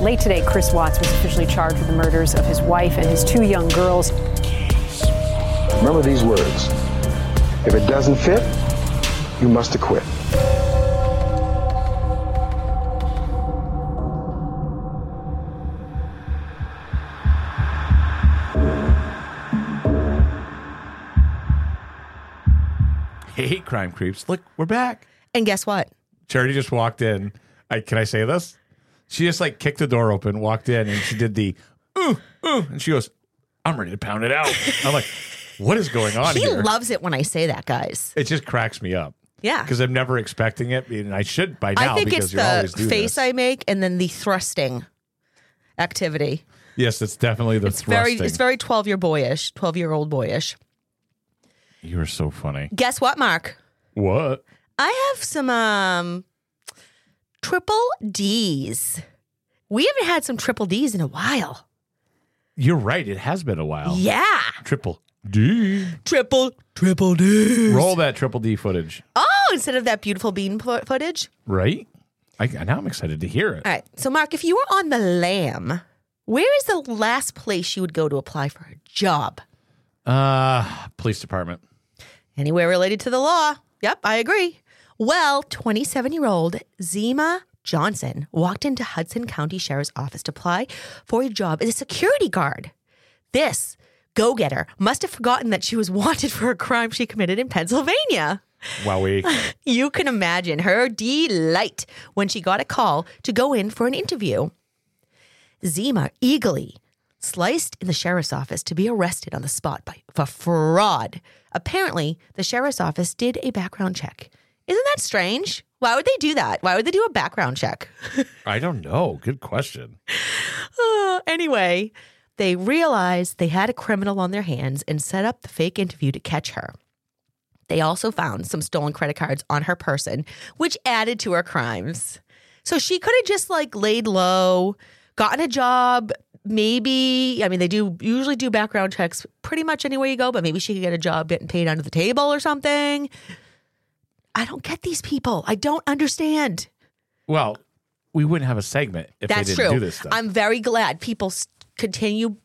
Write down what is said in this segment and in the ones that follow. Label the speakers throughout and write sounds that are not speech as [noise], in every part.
Speaker 1: Late today, Chris Watts was officially charged with the murders of his wife and his two young girls.
Speaker 2: Remember these words. If it doesn't fit, you must acquit.
Speaker 3: Hey, crime creeps. Look, we're back.
Speaker 4: And guess what?
Speaker 3: Charity just walked in. I, can I say this? She just like kicked the door open, walked in, and she did the ooh, ooh, and she goes, I'm ready to pound it out. I'm like, what is going on
Speaker 4: He
Speaker 3: here?
Speaker 4: loves it when I say that, guys.
Speaker 3: it just cracks me up.
Speaker 4: Yeah.
Speaker 3: Because I'm never expecting it, and I should by now
Speaker 4: I think
Speaker 3: because
Speaker 4: it's the face
Speaker 3: this.
Speaker 4: I make and then the thrusting activity.
Speaker 3: yes, it's definitely the
Speaker 4: It's very
Speaker 3: thrusting.
Speaker 4: it's very 12 year boyish, 12 year old boyish.
Speaker 3: You are so funny.
Speaker 4: Guess what, Mark?
Speaker 3: What?
Speaker 4: I have some um triple D's. We haven't had some triple D's in a while.
Speaker 3: You're right. It has been a while.
Speaker 4: Yeah.
Speaker 3: Triple D.
Speaker 4: Triple triple D's.
Speaker 3: Roll that triple D footage.
Speaker 4: Oh, instead of that beautiful bean fo- footage.
Speaker 3: Right? I, now I'm excited to hear it.
Speaker 4: All right. So, Mark, if you were on the lam, where is the last place you would go to apply for a job?
Speaker 3: Uh, police department.
Speaker 4: Anywhere related to the law. Yep, I agree. Well, 27 year old Zima Johnson walked into Hudson County Sheriff's Office to apply for a job as a security guard. This go getter must have forgotten that she was [laughs] wanted for a crime she committed in Pennsylvania.
Speaker 3: Wowie. [laughs]
Speaker 4: You can imagine her delight when she got a call to go in for an interview. Zima eagerly sliced in the sheriff's office to be arrested on the spot by, for fraud. Apparently, the sheriff's office did a background check. Isn't that strange? Why would they do that? Why would they do a background check? [laughs]
Speaker 3: I don't know. Good question.
Speaker 4: Uh, [sighs] anyway, they realized they had a criminal on their hands and set up the fake interview to catch her. They also found some stolen credit cards on her person, which added to her crimes. So she could have just like laid low, gotten a job. Maybe, I mean, they do usually do background checks pretty much anywhere you go, but maybe she could get a job getting paid under the table or something. I don't get these people. I don't understand.
Speaker 3: Well, we wouldn't have a segment if
Speaker 4: That's
Speaker 3: they didn't
Speaker 4: true.
Speaker 3: do this stuff.
Speaker 4: I'm very glad people continue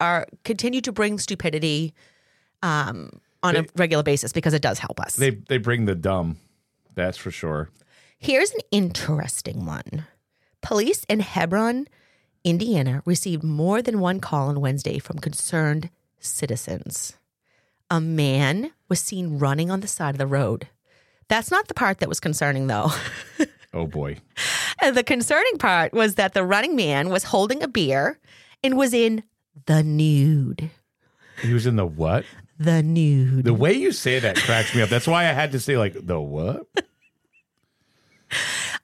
Speaker 4: are continue to bring stupidity um, on a regular basis because it does help us.
Speaker 3: they they bring the dumb. That's for sure.
Speaker 4: Here's an interesting one. Police in Hebron, Indiana, received more than one call on Wednesday from concerned citizens. A man was seen running on the side of the road. That's not the part that was concerning, though. [laughs]
Speaker 3: Oh boy.
Speaker 4: The concerning part was that the running man was holding a beer and was in the nude.
Speaker 3: He was in the what?
Speaker 4: The nude.
Speaker 3: The way you say that cracks me up. That's why I had to say like the what? [laughs]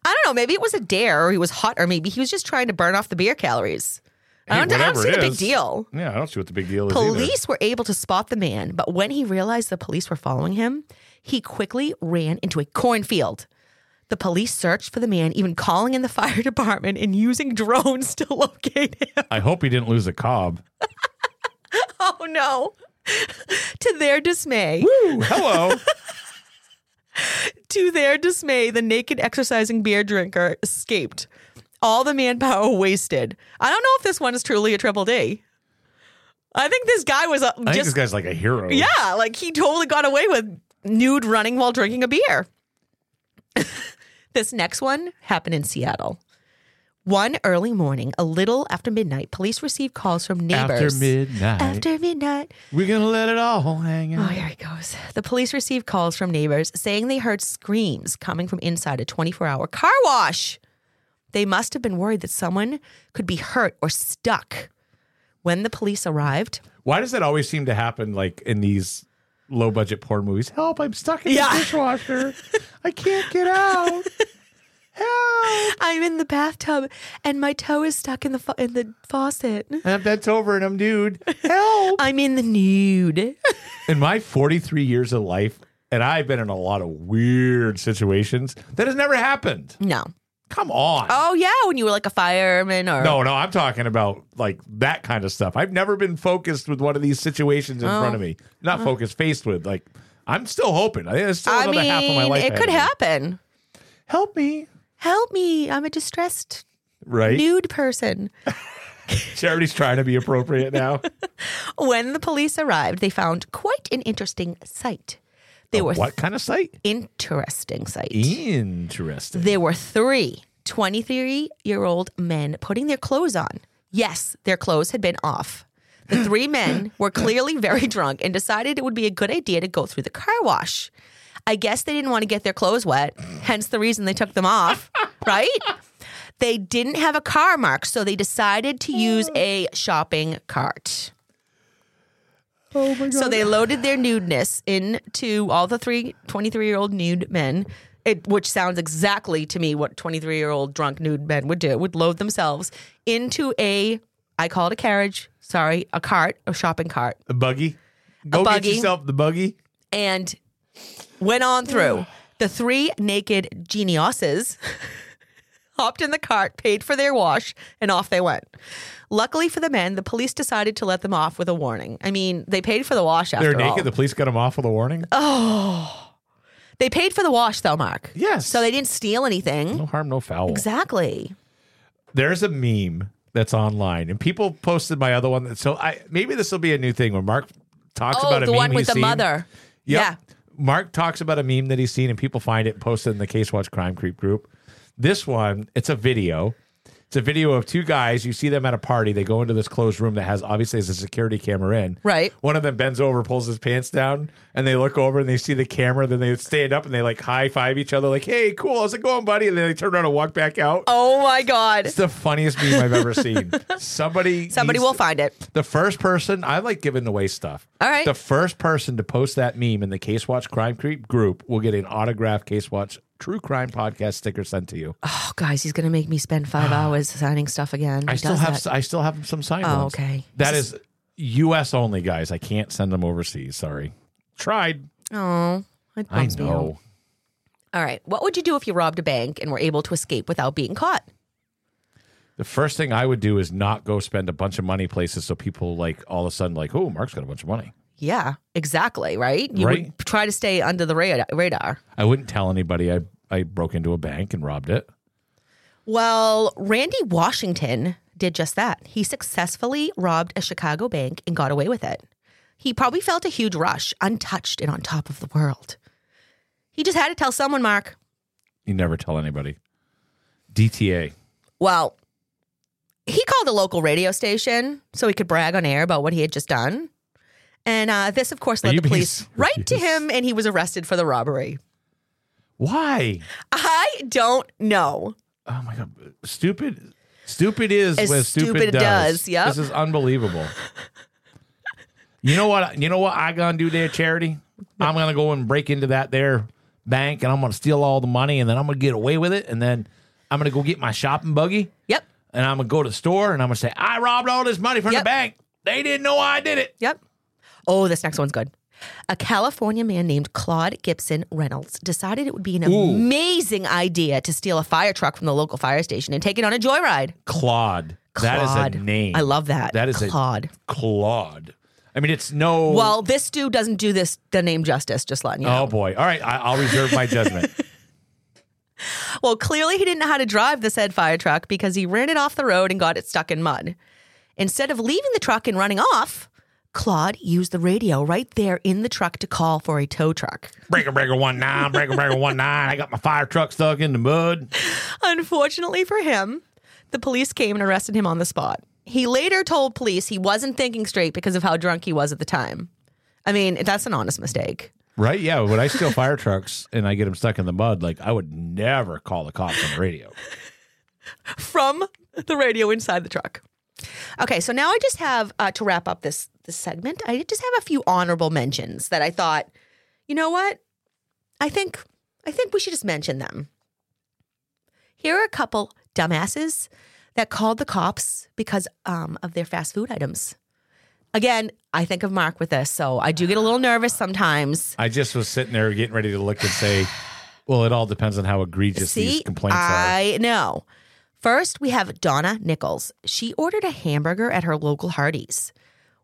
Speaker 4: I don't know. Maybe it was a dare, or he was hot, or maybe he was just trying to burn off the beer calories. I don't, I don't see the big
Speaker 3: is.
Speaker 4: deal.
Speaker 3: Yeah, I don't see what the big deal is.
Speaker 4: Police were able to spot the man, but when he realized the police were following him, he quickly ran into a cornfield. The police searched for the man, even calling in the [laughs] fire department and using drones to locate him.
Speaker 3: I hope he didn't lose a cob. [laughs]
Speaker 4: Oh no. to their dismay,
Speaker 3: Ooh, hello. [laughs]
Speaker 4: to their dismay, the naked exercising beer drinker escaped. All the manpower [laughs] wasted. I don't know if this one is truly a triple D. I think this guy was a,
Speaker 3: I think this
Speaker 4: just
Speaker 3: guy's like a hero.
Speaker 4: yeah, like he totally got away with nude running while drinking a beer. [laughs] this next one happened in Seattle. One early morning, a little after midnight, police received calls from neighbors.
Speaker 3: After midnight,
Speaker 4: After midnight.
Speaker 3: we're gonna let it all hang
Speaker 4: oh,
Speaker 3: out.
Speaker 4: Oh, here he goes. The police received calls from neighbors saying they heard screams coming from inside a 24 hour car wash. They must have been worried that someone could be hurt or stuck. When the police arrived,
Speaker 3: Why does that always seem to happen like in these low budget porn movies? Help, I'm stuck in
Speaker 4: Yeah.
Speaker 3: the [laughs] dishwasher. I can't get out. Help.
Speaker 4: I'm in the bathtub and my toe is stuck in the fa- in the faucet.
Speaker 3: And bent over and I'm nude. Help.
Speaker 4: I'm in the nude. [laughs]
Speaker 3: in my 43 years of life, and I've been in a lot of weird situations, that has never happened.
Speaker 4: No.
Speaker 3: Come on.
Speaker 4: Oh yeah, when you were like a fireman or
Speaker 3: No, no, I'm talking about like that kind of stuff. I've never been focused with one of these situations in oh. front of me. Not oh. focused, faced with. Like, I'm still hoping. I think still
Speaker 4: I
Speaker 3: another
Speaker 4: mean,
Speaker 3: half of my life.
Speaker 4: it could happen.
Speaker 3: Help me.
Speaker 4: Help me! I'm a distressed
Speaker 3: Right?
Speaker 4: nude person. [laughs]
Speaker 3: Charity's trying to be appropriate now. [laughs]
Speaker 4: When the police arrived, they found quite an interesting sight. There were
Speaker 3: what kind of site?
Speaker 4: interesting sight.
Speaker 3: Interesting.
Speaker 4: There were three 23 year old men putting their clothes on. Yes, their clothes had been off. The [laughs] three men were clearly very drunk and decided it would be a good idea to go through the car wash. I guess they didn't want to get their clothes wet, hence the reason they took them off, [laughs] right? They didn't have a car mark, so they decided to use a shopping cart.
Speaker 3: Oh my God.
Speaker 4: So they loaded their nudeness into all the three 23 year old nude men, it, which sounds exactly to me what 23 year old drunk nude men would do, would load themselves into a, I call it a carriage, sorry, a cart, a shopping cart,
Speaker 3: A buggy. Go
Speaker 4: buggy.
Speaker 3: get yourself the buggy.
Speaker 4: and went on through. The three naked geniuses [laughs] hopped in the cart, paid for their wash, and off they went. Luckily for the men, the police decided to let them off with a warning. I mean, they paid for the wash after
Speaker 3: They're naked.
Speaker 4: all.
Speaker 3: The police got them off with a warning.
Speaker 4: Oh, they paid for the wash, though, Mark.
Speaker 3: Yes.
Speaker 4: So they didn't steal anything.
Speaker 3: no harm, no foul.
Speaker 4: Exactly.
Speaker 3: there's a meme that's online, and people posted my other one. So I maybe this will be a new thing when Mark talks
Speaker 4: Oh,
Speaker 3: about a meme.
Speaker 4: the
Speaker 3: meme
Speaker 4: one with
Speaker 3: he's
Speaker 4: the
Speaker 3: seen.
Speaker 4: mother.
Speaker 3: Yep.
Speaker 4: Yeah.
Speaker 3: Mark talks about a meme that he's seen, and people find it and post it in the Case Watch Crime Creep group. This one, it's a video. It's a video of two guys. You see them at a party. They go into this closed room that has obviously has a security camera in.
Speaker 4: Right.
Speaker 3: One of them bends over, pulls his pants down, and they look over and they see the camera. Then they stand up and they like high five each other, like, "Hey, cool, how's it going, buddy?" And then they turn around and walk back out.
Speaker 4: Oh my God.
Speaker 3: It's the funniest meme I've ever seen. [laughs] Somebody,
Speaker 4: Somebody will find it.
Speaker 3: the first person, I like giving away stuff.
Speaker 4: All right.
Speaker 3: The first person to post that meme in the Case Watch Crime Creep group will get an autographed Case Watch True Crime Podcast sticker sent to you.
Speaker 4: Oh, guys, he's going to make me spend five ah. hours signing stuff again.
Speaker 3: I
Speaker 4: He
Speaker 3: still
Speaker 4: does
Speaker 3: have
Speaker 4: that.
Speaker 3: I still have some signed
Speaker 4: Oh,
Speaker 3: ones.
Speaker 4: okay.
Speaker 3: That is U.S. only, guys. I can't send them overseas. Sorry. Tried.
Speaker 4: Oh, it
Speaker 3: I
Speaker 4: bums me out.
Speaker 3: know.
Speaker 4: All right. What would you do if you robbed a bank and were able to escape without being caught?
Speaker 3: The first thing I would do is not go spend a bunch of money places so people like all of a sudden like, oh, Mark's got a bunch of money.
Speaker 4: Yeah, exactly. Right. You
Speaker 3: Right.
Speaker 4: would try to stay under the radar. radar.
Speaker 3: I wouldn't tell anybody I I broke into a bank and robbed it.
Speaker 4: Well, Randy Washington did just that. He successfully robbed a Chicago bank and got away with it. He probably felt a huge rush, untouched and on top of the world. He just had to tell someone, Mark.
Speaker 3: You never tell anybody. DTA.
Speaker 4: Well, he called a local radio station so he could brag on air about what he had just done. And uh, this, of course, led the police right to him, and he was arrested for the robbery.
Speaker 3: Why?
Speaker 4: I don't know.
Speaker 3: Oh my god, stupid! Stupid is
Speaker 4: As
Speaker 3: what stupid,
Speaker 4: stupid
Speaker 3: does.
Speaker 4: does, yep.
Speaker 3: This is unbelievable. you know what? You know what I gonna do there, charity? I'm gonna go and break into that there bank, and I'm gonna steal all the money, and then I'm gonna get away with it, and then I'm gonna go get my shopping buggy,
Speaker 4: Yep.
Speaker 3: and I'm gonna go to the store, and I'm gonna say I robbed all this money from
Speaker 4: Yep.
Speaker 3: the bank. They didn't know I did it.
Speaker 4: Yep. Oh, this next one's good. A California man named Claude Gibson Reynolds decided it would be an amazing idea to steal a fire truck from the local fire station and take it on a joyride.
Speaker 3: Claude. That is
Speaker 4: Claude.
Speaker 3: a name.
Speaker 4: I love that.
Speaker 3: That is
Speaker 4: Claude.
Speaker 3: a Claude. I mean, it's no.
Speaker 4: Well, this dude doesn't do this the name justice. Just letting you oh, know.
Speaker 3: Oh boy! All right, I, I'll reserve my judgment. [laughs] [laughs]
Speaker 4: Well, clearly he didn't know how to drive the said fire truck because he ran it off the road and got it stuck in mud. Instead of leaving the truck and running off, Claude used the radio right there in the truck to call for a tow truck.
Speaker 3: breaker breaker one nine, breaker breaker one nine. I got my fire truck stuck in the mud.
Speaker 4: Unfortunately for him, the police came and arrested him on the spot. He later told police he wasn't thinking straight because of how drunk he was at the time. I mean, that's an honest mistake.
Speaker 3: Right? Yeah. When I steal fire trucks and I get them stuck in the mud, like I would never call the cops on the radio.
Speaker 4: From the radio inside the truck. Okay, so now I just have uh, to wrap up this this segment. I just have a few honorable mentions that I thought, you know what? I think I think we should just mention them. Here are a couple dumbasses that called the cops because um, of their fast food items. Again, I think of Mark with this, so I do get a little nervous sometimes.
Speaker 3: I just was sitting there getting ready to look and say, [sighs] well, it all depends on how egregious these
Speaker 4: See,
Speaker 3: complaints are.
Speaker 4: I know. First, we have Donna Nichols. She ordered a hamburger at her local Hardee's.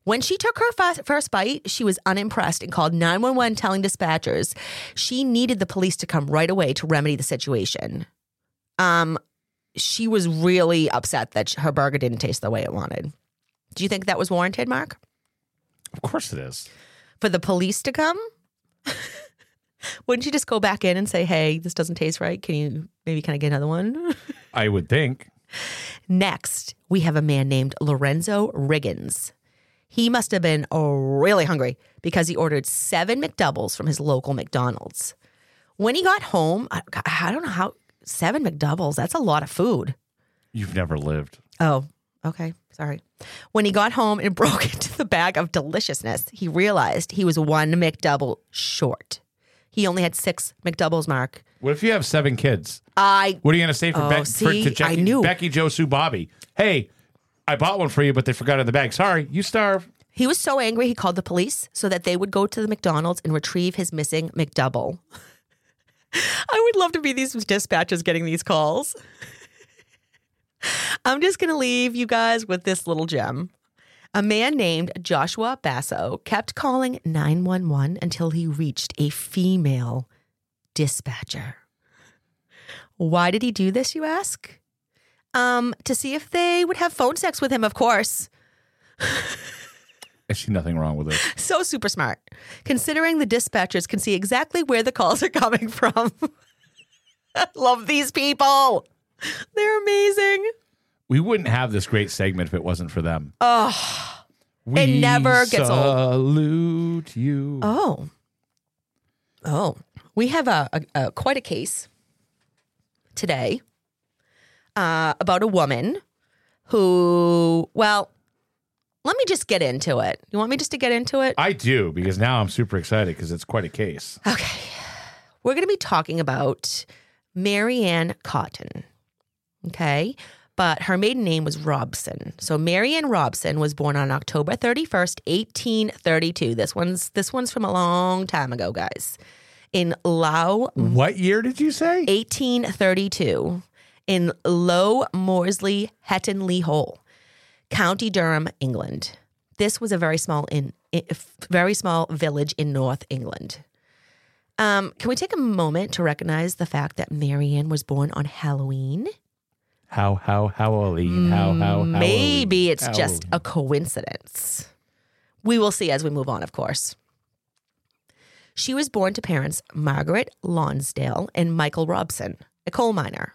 Speaker 4: When she took her first bite, she was unimpressed and called 911 telling dispatchers she needed the police to come right away to remedy the situation. Um, she was really upset that her burger didn't taste the way it wanted. Do you think that was warranted, Mark?
Speaker 3: Of course it is.
Speaker 4: For the police to come? [laughs] Wouldn't you just go back in and say, hey, this doesn't taste right? Can you maybe kind of get another one? [laughs]
Speaker 3: I would think.
Speaker 4: Next, we have a man named Lorenzo Riggins. He must have been oh, really hungry because he ordered seven McDoubles from his local McDonald's. When he got home, I, I don't know how, seven McDoubles, that's a lot of food.
Speaker 3: You've never lived.
Speaker 4: Oh, okay. Sorry. When he got home and [laughs] broke into the bag of deliciousness, he realized he was one McDouble short. He only had six McDoubles, Mark.
Speaker 3: What if you have seven kids?
Speaker 4: I
Speaker 3: What are you going to say for,
Speaker 4: Oh,
Speaker 3: Beck- for to Jackie,
Speaker 4: I knew.
Speaker 3: Becky, Joe, Sue, Bobby? Hey, I bought one for you, but they forgot it in the bag. Sorry, you starve.
Speaker 4: He was so angry he called the police so that they would go to the McDonald's and retrieve his missing McDouble. [laughs] I would love to be these dispatchers getting these calls. [laughs] I'm just going to leave you guys with this little gem. A man named Joshua Basso kept calling 911 until he reached a female dispatcher. Why did he do this, you ask? Um, to see if they would have phone sex with him, of course.
Speaker 3: I see nothing wrong with it.
Speaker 4: So super smart, considering the dispatchers can see exactly where the calls are coming from. [laughs] Love these people. They're amazing.
Speaker 3: We wouldn't have this great segment if it wasn't for them.
Speaker 4: Oh,
Speaker 3: we
Speaker 4: it never gets old.
Speaker 3: Salute you.
Speaker 4: oh, oh. We have a, a, a quite a case today uh, about a woman who, well, let me just get into it. You want me just to get into it?
Speaker 3: I do because now I'm super excited because it's quite a case.
Speaker 4: Okay. We're going to be talking about Mary Ann Cotton. Okay. But her maiden name was Robson. So Mary Ann Robson was born on October 31st, 1832. This one's this one's from a long time ago, guys. In Low
Speaker 3: What year did you say?
Speaker 4: 1832 in Low Moorsley Hettonley Hole, County Durham, England. This was a very small in i- very small village in North England. Um, can we take a moment to recognize the fact that Mary Ann was born on Halloween?
Speaker 3: How, how, Halloween? How, how, Halloween?
Speaker 4: Maybe it's just
Speaker 3: Halloween.
Speaker 4: a coincidence. We will see as we move on, of course. She was born to parents Margaret Lonsdale and Michael Robson, a coal miner.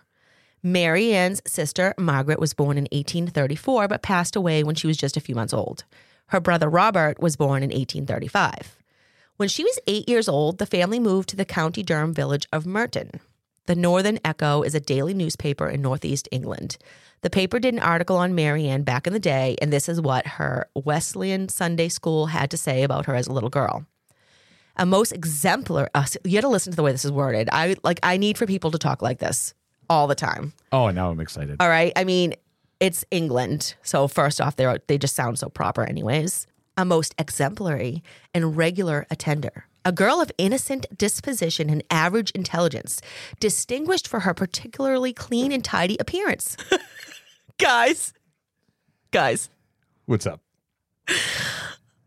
Speaker 4: Mary Ann's sister, Margaret, was born in 1834 but passed away when she was just a few months old. Her brother Robert was born in 1835. When she was eight years old, the family moved to the County Durham village of Murton. The Northern Echo is a daily newspaper in Northeast England. The paper did an article on Mary Ann back in the day, and this is what her Wesleyan Sunday school had to say about her as a little girl. A most exemplar. Uh, you got to listen to the way this is worded. I like. I need for people to talk like this all the time.
Speaker 3: Oh, now I'm excited.
Speaker 4: All right. I mean, it's England. So first off, they they just sound so proper, anyways. A most exemplary and regular attender. A girl of innocent disposition and average intelligence, distinguished for her particularly clean and tidy appearance. [laughs] guys, guys.
Speaker 3: What's up?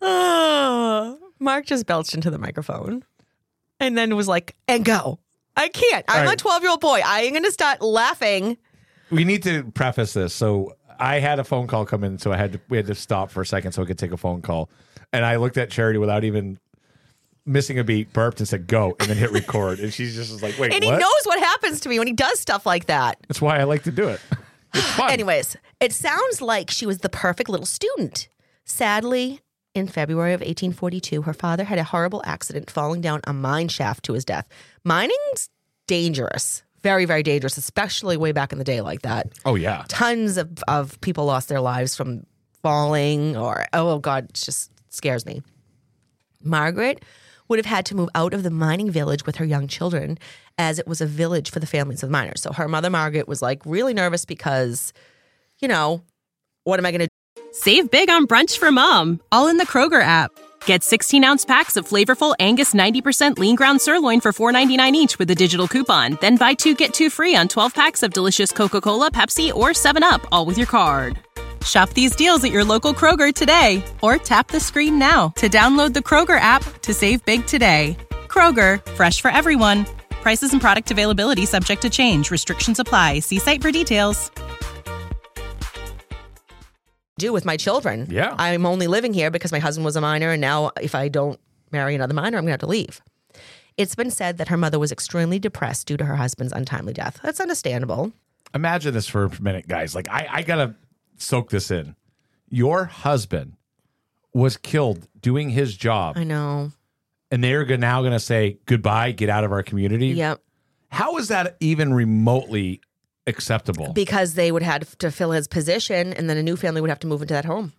Speaker 4: Oh, [sighs] Mark just belched into the microphone and then was like, and go. I can't. I'm
Speaker 3: All
Speaker 4: a 12 year old boy. I ain't going to start laughing.
Speaker 3: We need to preface this. So I had a phone call come in, so I had to we had to stop for a second so I could take a phone call. And I looked at Charity without even missing a beat, burped and said go, and then hit record. And she's just like, wait,
Speaker 4: And
Speaker 3: what?
Speaker 4: he knows what happens to me when he does stuff like that.
Speaker 3: That's why I like to do it.
Speaker 4: Anyways, it sounds like she was the perfect little student. Sadly, in February of 1842, her father had a horrible accident falling down a mine shaft to his death. Mining's dangerous, very, very dangerous, especially way back in the day like that.
Speaker 3: Oh yeah.
Speaker 4: Tons of, of people lost their lives from falling or, oh, oh God, it just scares me. Margaret would have had to move out of the mining village with her young children as it was a village for the families of miners. So her mother, Margaret, was like really nervous because, you know, what am I going to do?
Speaker 5: Save big on brunch for mom, all in the Kroger app. Get 16 ounce packs of flavorful Angus 90% lean ground sirloin for $4.99 each with a digital coupon. Then buy two get two free on 12 packs of delicious Coca Cola, Pepsi, or 7UP, all with your card. Shop these deals at your local Kroger today or tap the screen now to download the Kroger app to save big today. Kroger, fresh for everyone. Prices and product availability subject to change. Restrictions apply. See site for details.
Speaker 4: do with my children?
Speaker 3: Yeah.
Speaker 4: I'm only living here because my husband was a minor, and now if I don't marry another minor, I'm going to have to leave. It's been said that her mother was extremely depressed due to her husband's untimely death. That's understandable.
Speaker 3: Imagine this for a minute, guys. Like I, I gotta soak this in. Your husband was killed doing his job,
Speaker 4: I know.
Speaker 3: and they're go- now going to say goodbye, get out of our community.
Speaker 4: Yep.
Speaker 3: How is that even remotely acceptable?
Speaker 4: Because they would have to fill his position, and then a new family would have to move into that home.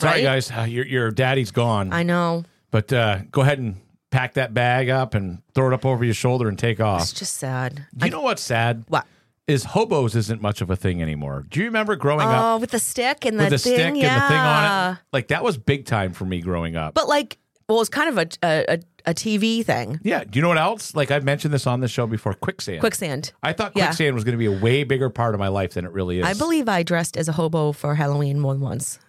Speaker 3: Sorry,
Speaker 4: right?
Speaker 3: guys, uh, your your daddy's gone.
Speaker 4: I know.
Speaker 3: but uh, go ahead and pack that bag up and throw it up over your shoulder and take off.
Speaker 4: It's just sad.
Speaker 3: You know what's sad?
Speaker 4: What?
Speaker 3: Is hobos isn't much of a thing anymore. Do you remember growing up
Speaker 4: Oh, with the stick and the
Speaker 3: with the
Speaker 4: thing,
Speaker 3: stick
Speaker 4: yeah.
Speaker 3: and the thing on it? Like that was big time for me growing up.
Speaker 4: But like, well, it's kind of a a, a, TV thing.
Speaker 3: yeah. Do you know what else? Like I've mentioned this on the show before. Quicksand.
Speaker 4: Quicksand.
Speaker 3: I thought
Speaker 4: Yeah.
Speaker 3: quicksand was going to be a way bigger part of my life than it really is.
Speaker 4: I believe I dressed as a hobo for Halloween more than once.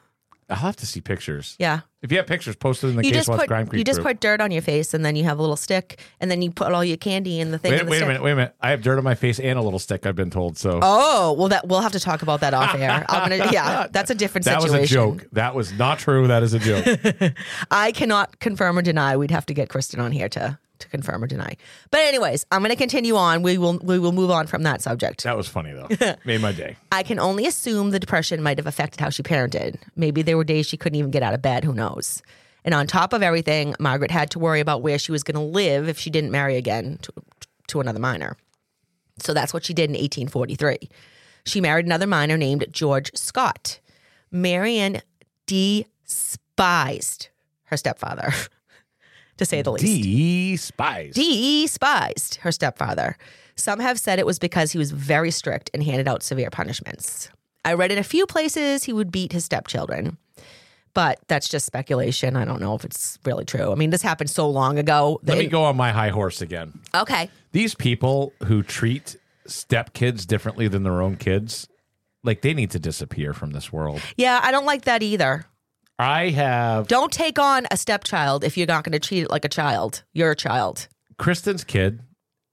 Speaker 3: I'll have to see pictures.
Speaker 4: Yeah.
Speaker 3: If you have pictures, post it in the
Speaker 4: you
Speaker 3: Case Watch
Speaker 4: put
Speaker 3: Crime Creep
Speaker 4: you just
Speaker 3: group.
Speaker 4: put dirt on your face and then you have a little stick and then you put all your candy in the thing.
Speaker 3: Wait,
Speaker 4: the
Speaker 3: wait a minute. Wait a minute. I have dirt on my face and a little stick. I've been told. So
Speaker 4: Oh well, that we'll have to talk about that off air. [laughs] I'm gonna, yeah, that's a different
Speaker 3: that was a joke. That was not true. That is a joke. [laughs]
Speaker 4: I cannot confirm or deny. We'd have to get Kristen on here to to confirm or deny. But anyways, I'm going to continue on. We will we will move on from that subject.
Speaker 3: that was funny though. [laughs] Made my day.
Speaker 4: I can only assume the depression might have affected how she parented. Maybe there were days she couldn't even get out of bed. Who knows? And on top of everything, Margaret had to worry about where she was going to live if she didn't marry again to, to another minor. So that's what she did in 1843. She married another minor named George Scott. Marian despised her stepfather, [laughs] to say the least.
Speaker 3: Despised.
Speaker 4: despised her stepfather. Some have said it was because he was very strict and handed out severe punishments. I read in a few places he would beat his stepchildren, but that's just speculation. I don't know if it's really true. I mean, this happened so long ago.
Speaker 3: Let me go on my high horse again.
Speaker 4: Okay.
Speaker 3: These people who treat stepkids differently than their own kids, like they need to disappear from this world.
Speaker 4: Yeah, I don't like that either.
Speaker 3: I have
Speaker 4: Don't take on a stepchild if you're not going to treat it like a child. You're a child.
Speaker 3: Kristen's kid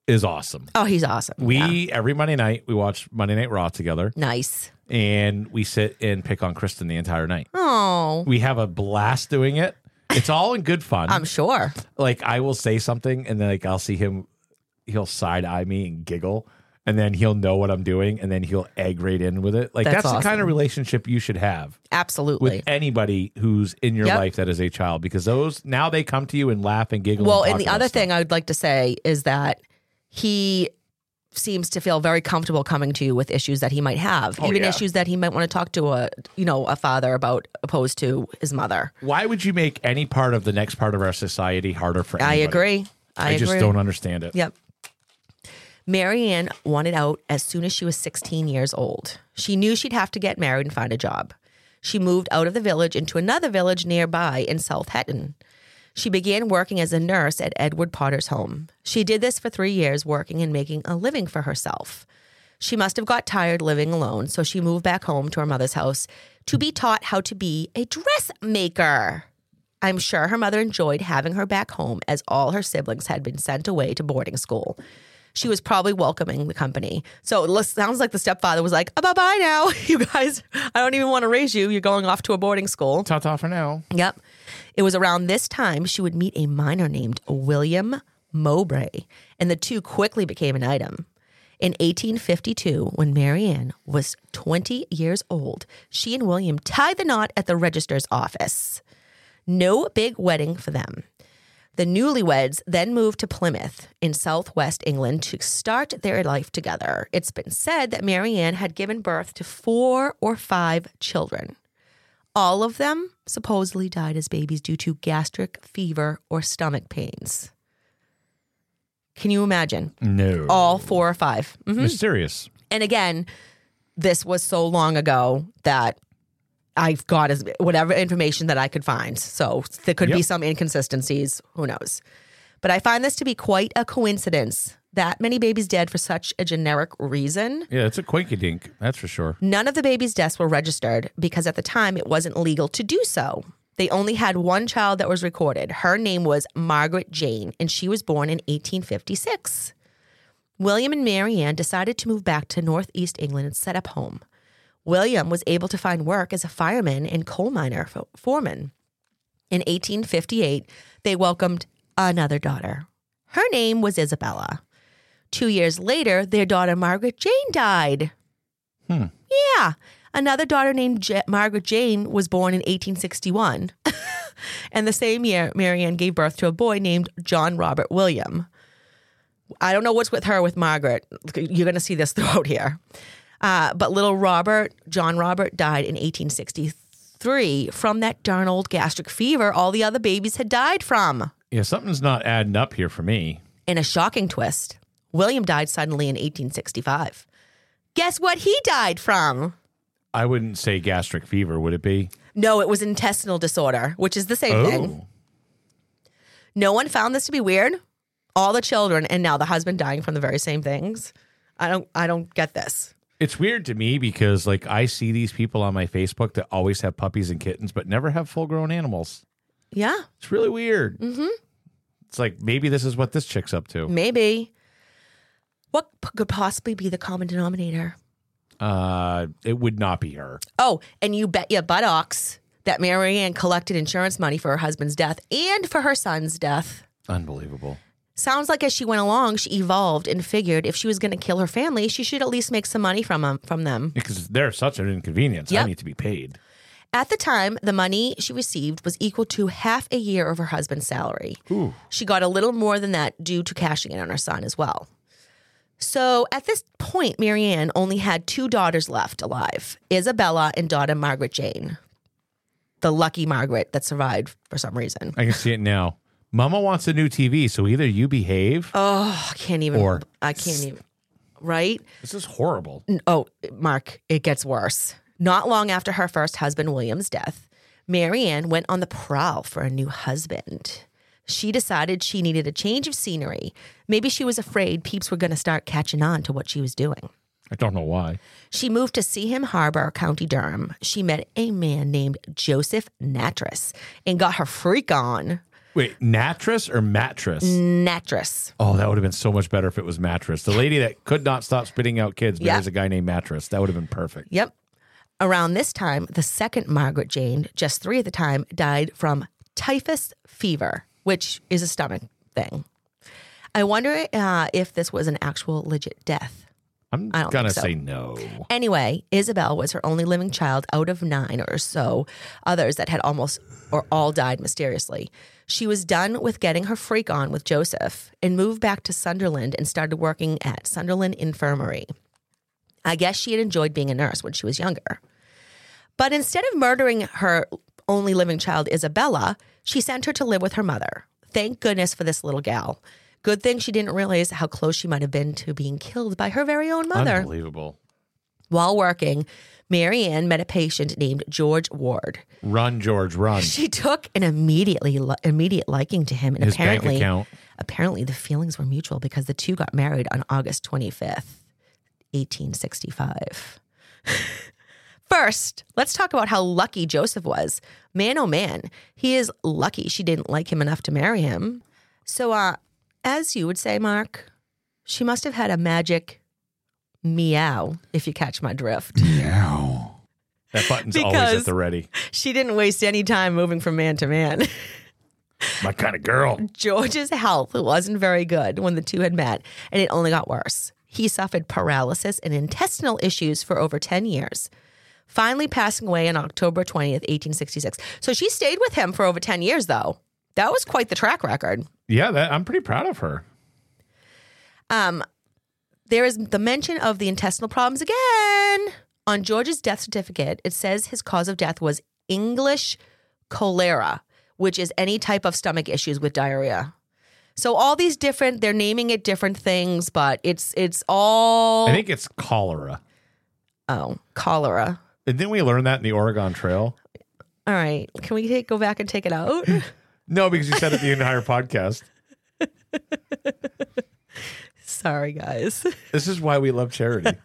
Speaker 3: is awesome.
Speaker 4: Oh, he's awesome.
Speaker 3: We
Speaker 4: Yeah.
Speaker 3: every Monday night we watch Monday Night Raw together,
Speaker 4: nice.
Speaker 3: and we sit and pick on Kristen the entire night.
Speaker 4: Oh,
Speaker 3: We have a blast doing it. It's all in good fun.
Speaker 4: I'm sure.
Speaker 3: like I will say something, and then like I'll see him, he'll side eye me and giggle, and then he'll know what I'm doing, and then he'll egg right in with it. Like
Speaker 4: That's
Speaker 3: that's, the kind of relationship you should have
Speaker 4: Absolutely.
Speaker 3: with anybody who's in your
Speaker 4: Yep.
Speaker 3: life that is a child, because those now they come to you and laugh and giggle.
Speaker 4: Well,
Speaker 3: and,
Speaker 4: and the other thing I would like to say is that he seems to feel very comfortable coming to you with issues that he might have,
Speaker 3: Oh,
Speaker 4: even
Speaker 3: yeah.
Speaker 4: issues that he might want to talk to a you know a father about opposed to his mother.
Speaker 3: Why would you make any part of the next part of our society harder for
Speaker 4: I agree. I,
Speaker 3: I, just don't understand it.
Speaker 4: Yep. Mary Ann wanted out as soon as she was 16 years old. She knew she'd have to get married and find a job. She moved out of the village into another village nearby in South Hetton. She began working as a nurse at Edward Potter's home. She did this for three years, working and making a living for herself. She must have got tired living alone, so she moved back home to her mother's house to be taught how to be a dressmaker. I'm sure her mother enjoyed having her back home as all her siblings had been sent away to boarding school. She was probably welcoming the company. So it sounds like the stepfather was like, bye bye now. [laughs] You guys, I don't even want to raise you. You're going off to a boarding school.
Speaker 3: Ta ta for now.
Speaker 4: Yep. It was around this time she would meet a miner named William Mowbray, and the two quickly became an item. In 1852, when Mary Ann was 20 years old, she and William tied the knot at the registrar's office. No big wedding for them. The newlyweds then moved to Plymouth in southwest England to start their life together. It's been said that Mary Ann had given birth to four or five children. All of them supposedly died as babies due to gastric fever or stomach pains. Can you imagine?
Speaker 3: No.
Speaker 4: All four or 5 mm-hmm.
Speaker 3: Mysterious.
Speaker 4: And again, this was so long ago that I've got as whatever information that I could find. So there could be some inconsistencies. Who knows? But I find this to be quite a coincidence. That many babies dead for such a generic reason.
Speaker 3: Yeah, it's a quinky dink. That's for sure.
Speaker 4: None of the babies' deaths were registered because at the time it wasn't legal to do so. They only had one child that was recorded. Her name was Margaret Jane, and she was born in 1856. William and Mary Ann decided to move back to Northeast England and set up home. William was able to find work as a fireman and coal miner fo- foreman. In 1858, they welcomed another daughter. Her name was Isabella. Two years later, their daughter Margaret Jane died. Hmm. Yeah. Another daughter named Ja- Margaret Jane was born in 1861. [laughs] and the same year, Mary Ann gave birth to a boy named John Robert William. I don't know what's with her with Margaret. You're going to see this [laughs] throughout here. Uh, but little Robert, John Robert, died in 1863 from that darn old gastric fever all the other babies had died from.
Speaker 3: Yeah, something's not adding up here for me.
Speaker 4: In a shocking twist, William died suddenly in 1865. Guess what he died from?
Speaker 3: I wouldn't say gastric fever, would it be?
Speaker 4: No, it was intestinal disorder, which is the same thing. No one found this to be weird. All the children and now the husband dying from the very same things. I don't I don't get this.
Speaker 3: It's weird to me because like I see these people on my Facebook that always have puppies and kittens but never have full grown animals.
Speaker 4: Yeah,
Speaker 3: It's really weird. Mm-hmm. It's like maybe this is what this chick's up to.
Speaker 4: maybe. What p- could possibly be the common denominator?
Speaker 3: Uh, it would not be her.
Speaker 4: Oh, and you bet your buttocks that Mary Ann collected insurance money for her husband's death and for her son's death.
Speaker 3: Unbelievable.
Speaker 4: Sounds like as she went along, she evolved and figured if she was going to kill her family, she should at least make some money from them. From them.
Speaker 3: Because they're such an inconvenience. I need to be paid.
Speaker 4: At the time, the money she received was equal to half a year of her husband's salary. She got a little more than that due to cashing in on her son as well. So at this point, Mary Ann only had two daughters left alive Isabella and daughter Margaret Jane. The lucky Margaret that survived for some reason.
Speaker 3: I can see it now. Mama wants a new TV, so either you behave.
Speaker 4: Oh, I can't even.
Speaker 3: Or-
Speaker 4: I can't even. Right?
Speaker 3: This is horrible.
Speaker 4: Oh, Mark, it gets worse. Not long after her first husband, William's death, Mary Ann went on the prowl for a new husband. She decided she needed a change of scenery. Maybe she was afraid peeps were going to start catching on to what she was doing.
Speaker 3: I don't know why.
Speaker 4: She moved to Seaham Harbor, County Durham. She met a man named Joseph Nattrass and got her freak on.
Speaker 3: Wait, mattress or mattress?
Speaker 4: Nattrass.
Speaker 3: Oh, that would have been so much better if it was mattress. The lady that could not stop spitting out kids, but
Speaker 4: Yeah.
Speaker 3: there's a guy named mattress. That would have been perfect.
Speaker 4: Yep. Around this time, the second Margaret Jane, just three at the time, died from typhus fever, which is a stomach thing. I wonder uh, if this was an actual legit death.
Speaker 3: I'm
Speaker 4: I don't
Speaker 3: gonna
Speaker 4: so.
Speaker 3: say no.
Speaker 4: Anyway, Isabel was her only living child out of nine or so others that had almost or all died mysteriously. She was done with getting her freak on with Joseph and moved back to Sunderland and started working at Sunderland Infirmary. I guess she had enjoyed being a nurse when she was younger. But instead of murdering her only living child, Isabella, she sent her to live with her mother. Thank goodness for this little gal. Good thing she didn't realize how close she might have been to being killed by her very own mother.
Speaker 3: Unbelievable.
Speaker 4: While working, Mary Ann met a patient named George Ward.
Speaker 3: Run, George, run.
Speaker 4: She took an immediately immediate liking to him, and
Speaker 3: His bank
Speaker 4: apparently,
Speaker 3: account.
Speaker 4: apparently the feelings were mutual because the two got married on August twenty fifth, eighteen sixty five. [laughs] First, let's talk about how lucky Joseph was. Man, oh man, he is lucky she didn't like him enough to marry him. So, uh, as you would say, Mark, she must have had a magic meow, if you catch my drift. Meow.
Speaker 3: That button's always
Speaker 4: Because-
Speaker 3: at the ready.
Speaker 4: She didn't waste any time moving from man to man. [laughs]
Speaker 3: My kind of girl.
Speaker 4: George's health wasn't very good when the two had met, and it only got worse. He suffered paralysis and intestinal issues for over 10 years, finally passing away on October 20th, 1866. So she stayed with him for over 10 years, though. That was quite the track record.
Speaker 3: Yeah, that, I'm pretty proud of her.
Speaker 4: Um, there is the mention of the intestinal problems again. On George's death certificate, it says his cause of death was English cholera, which is any type of stomach issues with diarrhea. So all these different, they're naming it different things, but it's it's all
Speaker 3: I think it's cholera.
Speaker 4: oh cholera.
Speaker 3: And didn't we learn that in the Oregon Trail?
Speaker 4: All right, can we take, go back and take it out? [laughs]
Speaker 3: No, because you said it the entire podcast. [laughs]
Speaker 4: Sorry, guys. [laughs]
Speaker 3: This is why we love charity.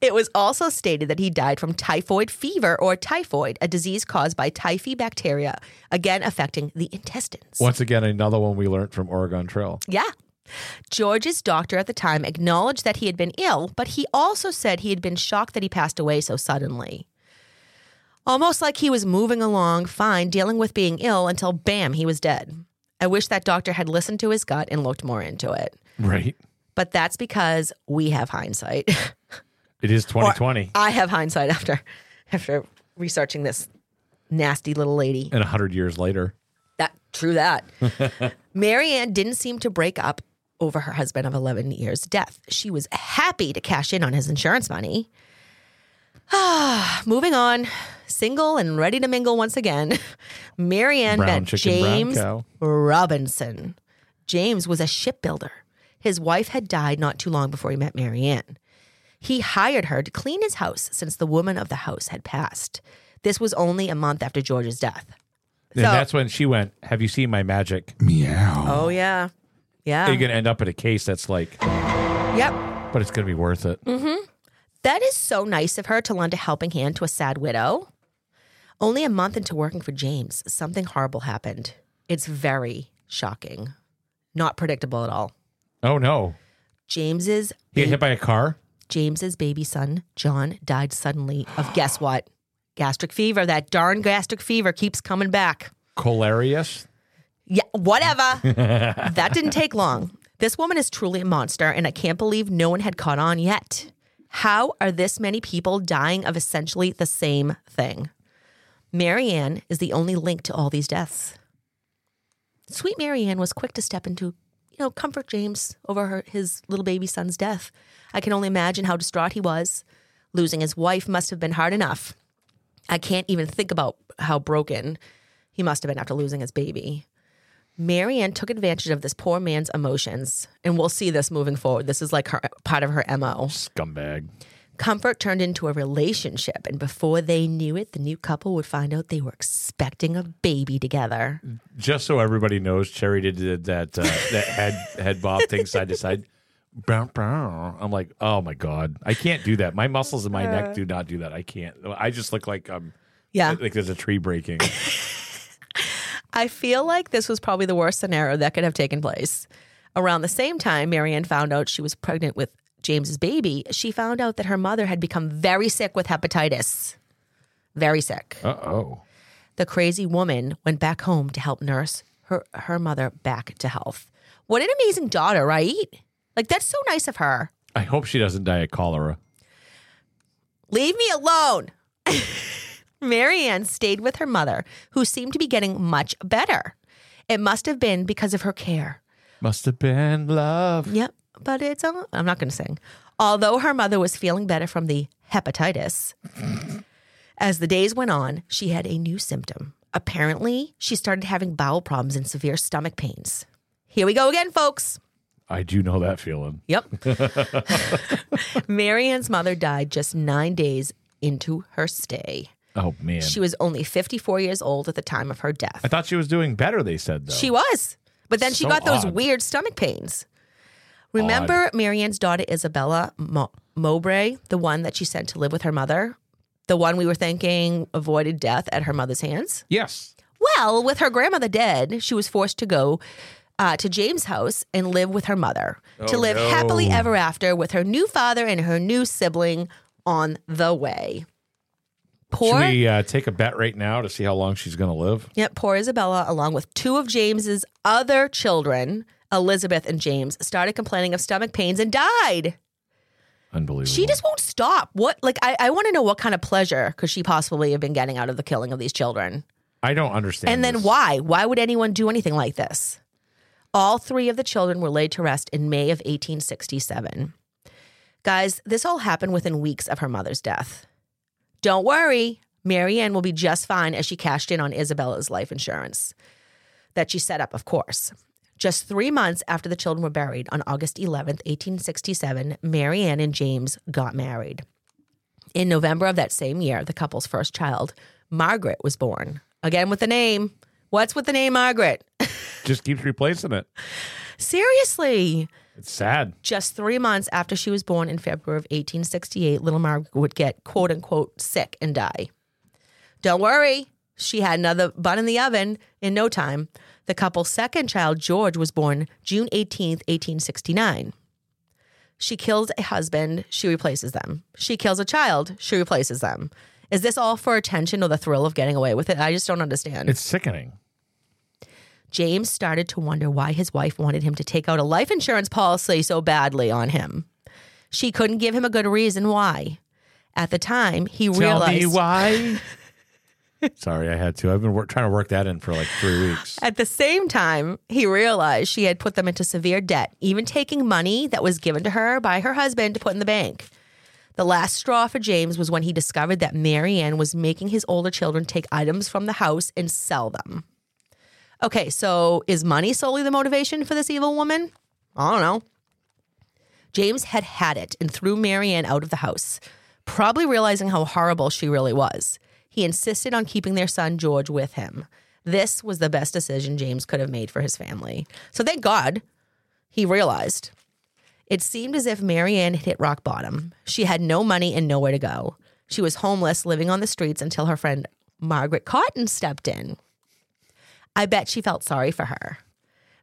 Speaker 4: It was also stated that he died from typhoid fever or typhoid, a disease caused by typhi bacteria, again affecting the intestines.
Speaker 3: Once again, another one we learned from Oregon Trail.
Speaker 4: Yeah. George's doctor at the time acknowledged that he had been ill, but he also said he had been shocked that he passed away so suddenly. Almost like he was moving along fine, dealing with being ill until bam, he was dead. I wish that doctor had listened to his gut and looked more into it.
Speaker 3: Right.
Speaker 4: But that's because we have hindsight.
Speaker 3: It is 2020
Speaker 4: I have hindsight after after researching this nasty little lady.
Speaker 3: and 100 years later.
Speaker 4: That true that. [laughs] Mary Ann didn't seem to break up over her husband of 11 years' death. She was happy to cash in on his insurance money. [sighs] Moving on, single and ready to mingle once again. [laughs] Mary Ann
Speaker 3: Brown
Speaker 4: met
Speaker 3: chicken,
Speaker 4: James
Speaker 3: cow.
Speaker 4: Robinson. James was a shipbuilder. His wife had died not too long before he met Mary Ann. He hired her to clean his house since the woman of the house had passed. This was only a month after George's death.
Speaker 3: And
Speaker 4: So-
Speaker 3: that's when she went, Have you seen my magic? Meow.
Speaker 4: Oh yeah, yeah.
Speaker 3: You're going to end up in a case that's like,
Speaker 4: Yep.
Speaker 3: but it's going to be worth it. Mm-hmm.
Speaker 4: That is so nice of her to lend a helping hand to a sad widow. Only a month into working for James, something horrible happened. It's very shocking. Not predictable at all.
Speaker 3: Oh, no.
Speaker 4: James's
Speaker 3: He got hit by a car?
Speaker 4: James's baby son, John, died suddenly of guess what? Gastric fever. That darn gastric fever keeps coming back.
Speaker 3: Colarius?
Speaker 4: Yeah, whatever. [laughs] that didn't take long. This woman is truly a monster, and I can't believe no one had caught on yet. How are this many people dying of essentially the same thing? Mary Ann is the only link to all these deaths. Sweet Mary Ann was quick to step into, you know, comfort James over her, his little baby son's death. I can only imagine how distraught he was. Losing his wife must have been hard enough. I can't even think about how broken he must have been after losing his baby. Mary Ann took advantage of this poor man's emotions, and we'll see this moving forward. This is like her part of her MO.
Speaker 3: Scumbag.
Speaker 4: Comfort turned into a relationship, and before they knew it, the new couple would find out they were expecting a baby together.
Speaker 3: Just so everybody knows, Cherry did, that uh, that head head bob thing side to side. Bow, bow. I'm like, oh my god, I can't do that. My muscles in my neck do not do that. I can't. I just look like um,
Speaker 4: Yeah.
Speaker 3: like there's a tree breaking. [laughs]
Speaker 4: I feel like this was probably the worst scenario that could have taken place. Around the same time, Mary Ann found out she was pregnant with James's baby. She found out that her mother had become very sick with hepatitis. Very sick.
Speaker 3: Uh oh.
Speaker 4: The crazy woman went back home to help nurse her, her mother back to health. What an amazing daughter, right? Like, that's so nice of her.
Speaker 3: I hope she doesn't die of cholera.
Speaker 4: Leave me alone. [laughs] Mary Ann stayed with her mother, who seemed to be getting much better. It must have been because of her care.
Speaker 3: Must have been love.
Speaker 4: Yep, but it's all, I'm not going to sing. Although her mother was feeling better from the hepatitis, as the days went on, she had a new symptom. Apparently, she started having bowel problems and severe stomach pains. Here we go again, folks.
Speaker 3: I do know that feeling.
Speaker 4: Yep. [laughs] [laughs] Mary Ann's mother died just nine days into her stay.
Speaker 3: Oh man.
Speaker 4: She was only 54 years old at the time of her death.
Speaker 3: I thought she was doing better. They said though.
Speaker 4: She was. But then she
Speaker 3: So
Speaker 4: got those
Speaker 3: odd.
Speaker 4: weird stomach pains. Remember Mary Ann's daughter Isabella Mo- Mowbray, the one that she sent to live with her mother? The one we were thinking avoided death at her mother's hands?
Speaker 3: Yes.
Speaker 4: Well, with her grandmother dead, she was forced to go uh, to James' house and live with her mother to
Speaker 3: Oh,
Speaker 4: live happily ever after with her new father and her new sibling on the way. Poor,
Speaker 3: Should we uh, take a bet right now to see how long she's going to live?
Speaker 4: Yep, poor Isabella, along with two of James's other children, Elizabeth and James started complaining of stomach pains and died.
Speaker 3: Unbelievable.
Speaker 4: She just won't stop. What, like, I, I want to know what kind of pleasure could she possibly have been getting out of the killing of these children?
Speaker 3: I don't understand.
Speaker 4: And then why? Why would anyone do anything like this? All three of the children were laid to rest in May of 1867. Guys, this all happened within weeks of her mother's death. Don't worry, Mary Ann will be just fine as she cashed in on Isabella's life insurance that she set up, of course. Just three months after the children were buried, on August 11th, 1867, Mary Ann and James got married. In November of that same year, the couple's first child, Margaret, was born. Again with the name. What's with the name Margaret? [laughs]
Speaker 3: Just keeps replacing it.
Speaker 4: Seriously.
Speaker 3: It's sad.
Speaker 4: Just three months after she was born in February of 1868, little Margaret would get quote unquote sick and die. Don't worry, she had another bun in the oven in no time. The couple's second child, George, was born June 18th, 1869. She kills a husband, she replaces them. She kills a child, she replaces them. Is this all for attention or the thrill of getting away with it? I just don't understand.
Speaker 3: It's sickening.
Speaker 4: James started to wonder why his wife wanted him to take out a life insurance policy so badly on him. She couldn't give him a good reason why. At the time, he
Speaker 3: Tell
Speaker 4: realized
Speaker 3: me why. [laughs] Sorry, I had to. I've been work, trying to work that in for like three weeks.
Speaker 4: At the same time, he realized she had put them into severe debt, even taking money that was given to her by her husband to put in the bank. The last straw for James was when he discovered that Mary Ann was making his older children take items from the house and sell them. Okay, so is money solely the motivation for this evil woman? I don't know. James had had it and threw Mary Ann out of the house, probably realizing how horrible she really was. He insisted on keeping their son George with him. This was the best decision James could have made for his family. So thank God he realized. It seemed as if Mary Ann had hit rock bottom. She had no money and nowhere to go. She was homeless, living on the streets until her friend Margaret Cotton stepped in. I bet she felt sorry for her.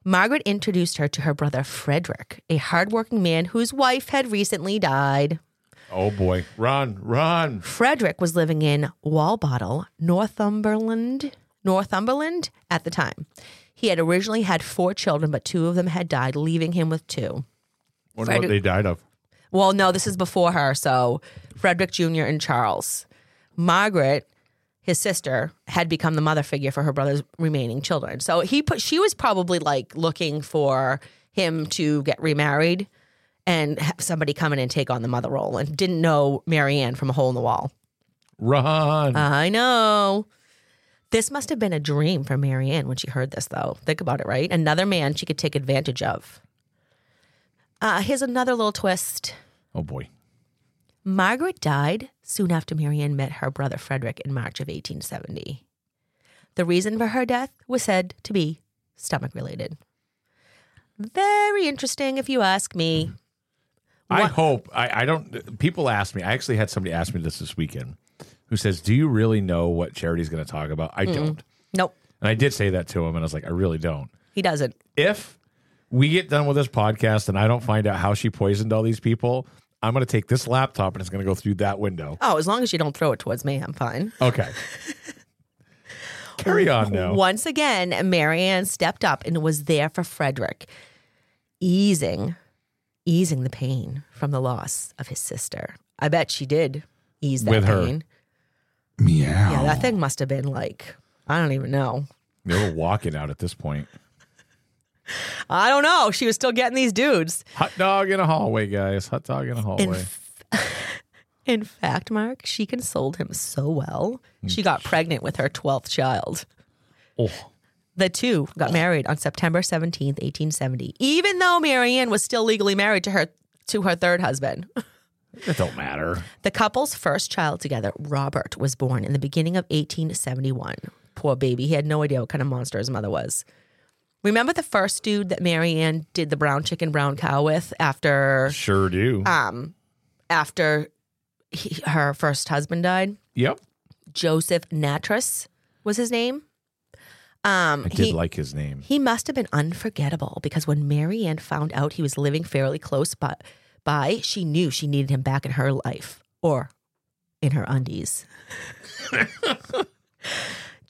Speaker 4: Margaret introduced her to her brother Frederick, a hardworking man whose wife had recently died.
Speaker 3: Oh boy, run, run!
Speaker 4: Frederick was living in Walbottle, Northumberland, Northumberland at the time. He had originally had four children, but two of them had died, leaving him with two.
Speaker 3: Wonder what
Speaker 4: Frederick-
Speaker 3: they died of.
Speaker 4: Well, no, this is before her. So Frederick Jr. and Charles. Margaret, his sister, had become the mother figure for her brother's remaining children. So he put she was probably like looking for him to get remarried and have somebody come in and take on the mother role and didn't know Mary Ann from a hole in the wall.
Speaker 3: Run!
Speaker 4: I know. This must have been a dream for Mary Ann when she heard this, though. Think about it, right? Another man she could take advantage of. Uh, here's another little twist.
Speaker 3: oh boy.
Speaker 4: Margaret died soon after Mary Ann met her brother Frederick in March of 1870. The reason for her death was said to be stomach related. Very interesting, if you ask me. Mm-hmm.
Speaker 3: I
Speaker 4: What-
Speaker 3: hope I, I don't. People ask me. I actually had somebody ask me this this weekend, who says, "Do you really know what Charity's going to talk about?" I don't,
Speaker 4: Nope,
Speaker 3: and I did say that to him, and I was like, "I really don't."
Speaker 4: he doesn't.
Speaker 3: If we get done with this podcast and I don't find out how she poisoned all these people, I'm going to take this laptop and it's going to go through that window.
Speaker 4: Oh, as long as you don't throw it towards me, I'm fine.
Speaker 3: Okay. [laughs] Carry on now.
Speaker 4: Once again, Mary Ann stepped up and was there for Frederick, easing, easing the pain from the loss of his sister. I bet she did ease that
Speaker 3: With her.
Speaker 4: pain.
Speaker 6: Meow.
Speaker 4: Yeah, that thing must have been like, I don't even know.
Speaker 3: They were walking out at this point.
Speaker 4: I don't know. She was still getting these dudes.
Speaker 3: Hot dog in a hallway, guys. Hot dog in a hallway. [laughs]
Speaker 4: In fact, Mark, she consoled him so well. She got pregnant with her 12th child.
Speaker 3: oh,
Speaker 4: The two got married on September 17th, 1870, even though Mary Ann was still legally married to her to her third husband. [laughs]
Speaker 3: it don't matter.
Speaker 4: The couple's first child together, Robert, was born in the beginning of 1871. Poor baby. He had no idea what kind of monster his mother was. Remember the first dude that Mary Ann did the brown chicken, brown cow with after
Speaker 3: Sure do.
Speaker 4: um after he, her first husband died?
Speaker 3: yep.
Speaker 4: Joseph Nattrass was his name. Um,
Speaker 3: I did
Speaker 4: he,
Speaker 3: like his name.
Speaker 4: he must have been unforgettable because when Mary Ann found out he was living fairly close by, by, she knew she needed him back in her life or in her undies. [laughs]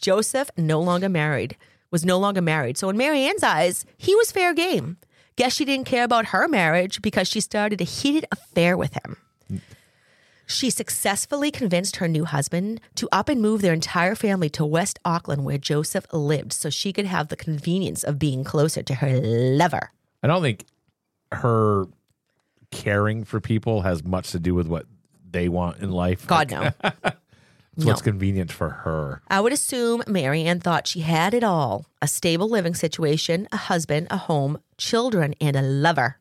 Speaker 4: Joseph no longer married, was no longer married. So in Mary Ann's eyes, he was fair game. Guess she didn't care about her marriage because she started a heated affair with him. She successfully convinced her new husband to up and move their entire family to West Auckland, where Joseph lived, so she could have the convenience of being closer to her lover.
Speaker 3: I don't think her caring for people has much to do with what they want in life.
Speaker 4: God, no. [laughs]
Speaker 3: It's what's convenient for her.
Speaker 4: I would assume Mary Ann thought she had it all a stable living situation, a husband, a home, children, and a lover.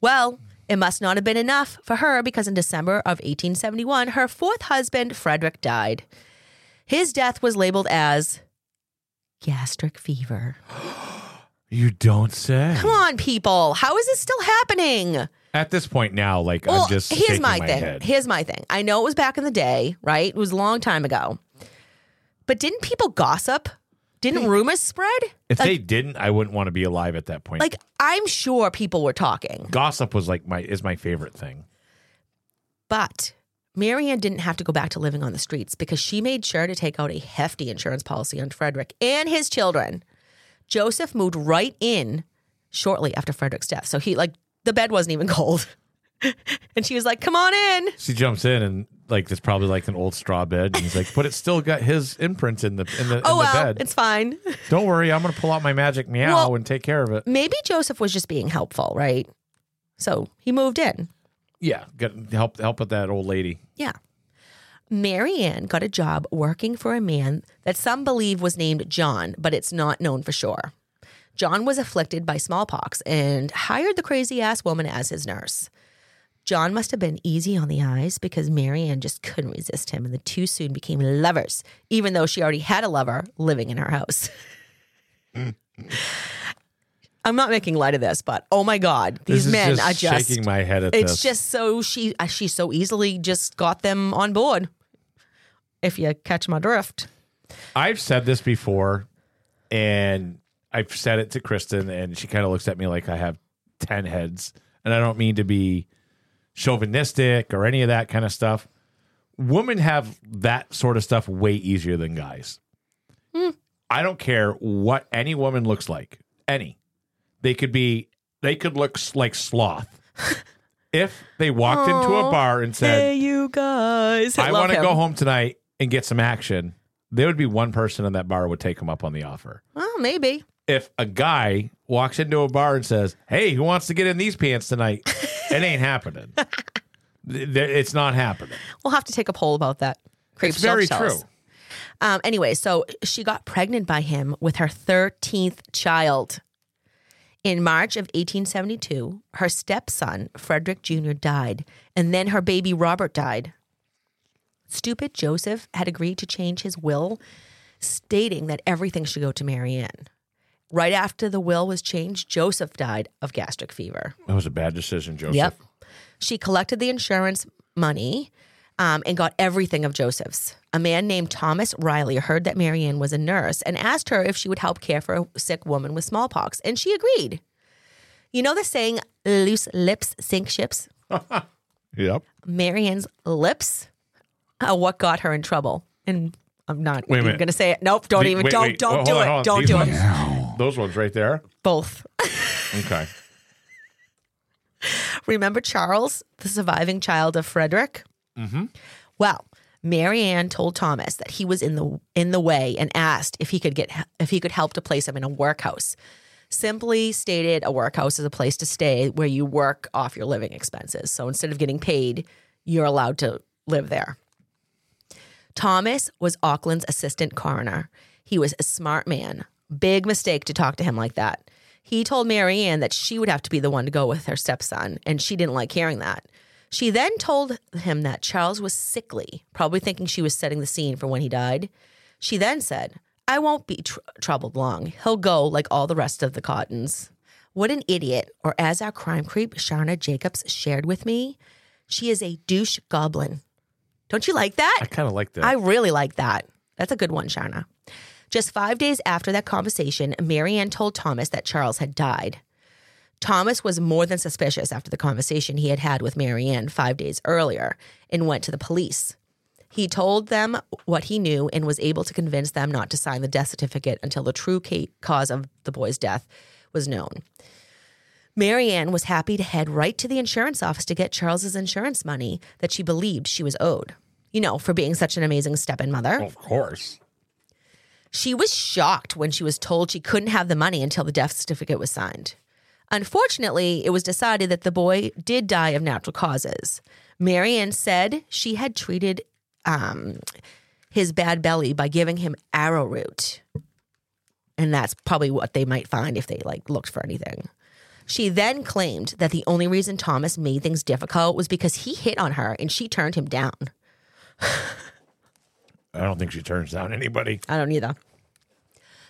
Speaker 4: Well, it must not have been enough for her because in December of 1871, her fourth husband, Frederick, died. His death was labeled as gastric fever. [gasps] [gasps] [gasps]
Speaker 3: You don't say.
Speaker 4: Come on, people. How is this still happening?
Speaker 3: At this point now, like
Speaker 4: Well,
Speaker 3: I'm just
Speaker 4: here's my,
Speaker 3: my,
Speaker 4: thing.
Speaker 3: head.
Speaker 4: Here's my thing. I know it was back in the day, right? It was a long time ago. But didn't people gossip? Didn't rumors spread?
Speaker 3: If
Speaker 4: like,
Speaker 3: they didn't, I wouldn't want to be alive at that point.
Speaker 4: like I'm sure people were talking.
Speaker 3: gossip was like my is my favorite thing.
Speaker 4: But Mary Ann didn't have to go back to living on the streets because she made sure to take out a hefty insurance policy on Frederick and his children. Joseph moved right in shortly after Frederick's death. So he like the bed wasn't even [laughs] cold. and she was like, "Come on in."
Speaker 3: She jumps in and like it's probably like an old straw bed. And he's like, but it's still got his imprint in the in the,
Speaker 4: Oh
Speaker 3: in the
Speaker 4: well,
Speaker 3: bed.
Speaker 4: it's fine.
Speaker 3: Don't worry, I'm gonna pull out my magic meow
Speaker 4: Well-
Speaker 3: and take care of it.
Speaker 4: Maybe Joseph was just being helpful, right? So he moved in.
Speaker 3: Yeah, get help help with that old lady.
Speaker 4: Yeah. Mary Ann got a job working for a man that some believe was named John, but it's not known for sure. John was afflicted by smallpox and hired the crazy ass woman as his nurse. John must have been easy on the eyes because Mary Ann just couldn't resist him, and the two soon became lovers, even though she already had a lover living in her house. [laughs] I'm not making light of this, but oh my God, these
Speaker 3: This is
Speaker 4: men
Speaker 3: just
Speaker 4: are just
Speaker 3: shaking my head at
Speaker 4: it's
Speaker 3: this.
Speaker 4: just so she uh, she so easily just got them on board. If you catch my drift,
Speaker 3: I've said this before, and I've said it to Kristen, and she kind of looks at me like I have 10 heads. And I don't mean to be chauvinistic or any of that kind of stuff. Women have that sort of stuff way easier than guys. Hmm. I don't care what any woman looks like, any. They could be, they could look like sloth. [laughs] if they walked into a bar and said,
Speaker 4: hey you guys,
Speaker 3: I
Speaker 4: love
Speaker 3: want to go home tonight and get some action. There would be one person in that bar would take him up on the offer.
Speaker 4: Well, maybe
Speaker 3: If a guy walks into a bar and says, "Hey, who wants to get in these pants tonight?" [laughs] it ain't happening. It's not happening.
Speaker 4: we'll have to take a poll about that. Creep
Speaker 3: It's very true.
Speaker 4: Um, anyway, so she got pregnant by him with her 13th child. In March of 1872, her stepson, Frederick Jr., died, and then her baby Robert died. Stupid Joseph had agreed to change his will, stating that everything should go to Mary Ann. Right after the will was changed, Joseph died of gastric fever.
Speaker 3: That was a bad decision, Joseph.
Speaker 4: Yep. She collected the insurance money um, and got everything of Joseph's. A man named Thomas Riley heard that Mary Ann was a nurse and asked her if she would help care for a sick woman with smallpox, and she agreed. You know the saying, loose lips sink ships? [laughs]
Speaker 3: Yep.
Speaker 4: Mary Ann's lips are what got her in trouble. And I'm not
Speaker 3: Wait
Speaker 4: even going to say it. Nope, don't
Speaker 3: The-
Speaker 4: even,
Speaker 3: wait,
Speaker 4: don't,
Speaker 3: wait.
Speaker 4: don't
Speaker 3: Hold
Speaker 4: do
Speaker 3: on,
Speaker 4: it. Don't
Speaker 3: These
Speaker 4: do
Speaker 3: ones-
Speaker 4: it.
Speaker 3: Those ones right there.
Speaker 4: Both.
Speaker 3: Okay. [laughs]
Speaker 4: Remember Charles, the surviving child of Frederick? Mm-hmm. Well, Mary Ann told Thomas that he was in the in the way and asked if he could get if he could help to place him in a workhouse. Simply stated, a workhouse is a place to stay where you work off your living expenses. So instead of getting paid, you're allowed to live there. Thomas was Auckland's assistant coroner. He was a smart man. Big mistake to talk to him like that. He told Mary Ann that she would have to be the one to go with her stepson, and she didn't like hearing that. She then told him that Charles was sickly, probably thinking she was setting the scene for when he died. She then said, I won't be tr- troubled long. He'll go like all the rest of the Cottons. What an idiot, or as our crime creep, Sharna Jacobs, shared with me, she is a douche goblin. Don't you like that?
Speaker 3: I kind of like that.
Speaker 4: I really like that. That's a good one, Sharna. Just five days after that conversation, Mary Ann told Thomas that Charles had died. Thomas was more than suspicious after the conversation he had had with Mary Ann five days earlier and went to the police. He told them what he knew and was able to convince them not to sign the death certificate until the true cause of the boy's death was known. Mary Ann was happy to head right to the insurance office to get Charles's insurance money that she believed she was owed. You know, for being such an amazing step-in mother.
Speaker 3: Of course.
Speaker 4: She was shocked when she was told she couldn't have the money until the death certificate was signed. Unfortunately, it was decided that the boy did die of natural causes. Mary Ann said she had treated um, his bad belly by giving him arrowroot. And that's probably what they might find if they like looked for anything. She then claimed that the only reason Thomas made things difficult was because he hit on her and she turned him down. [sighs]
Speaker 3: I don't think she turns down anybody.
Speaker 4: I don't either.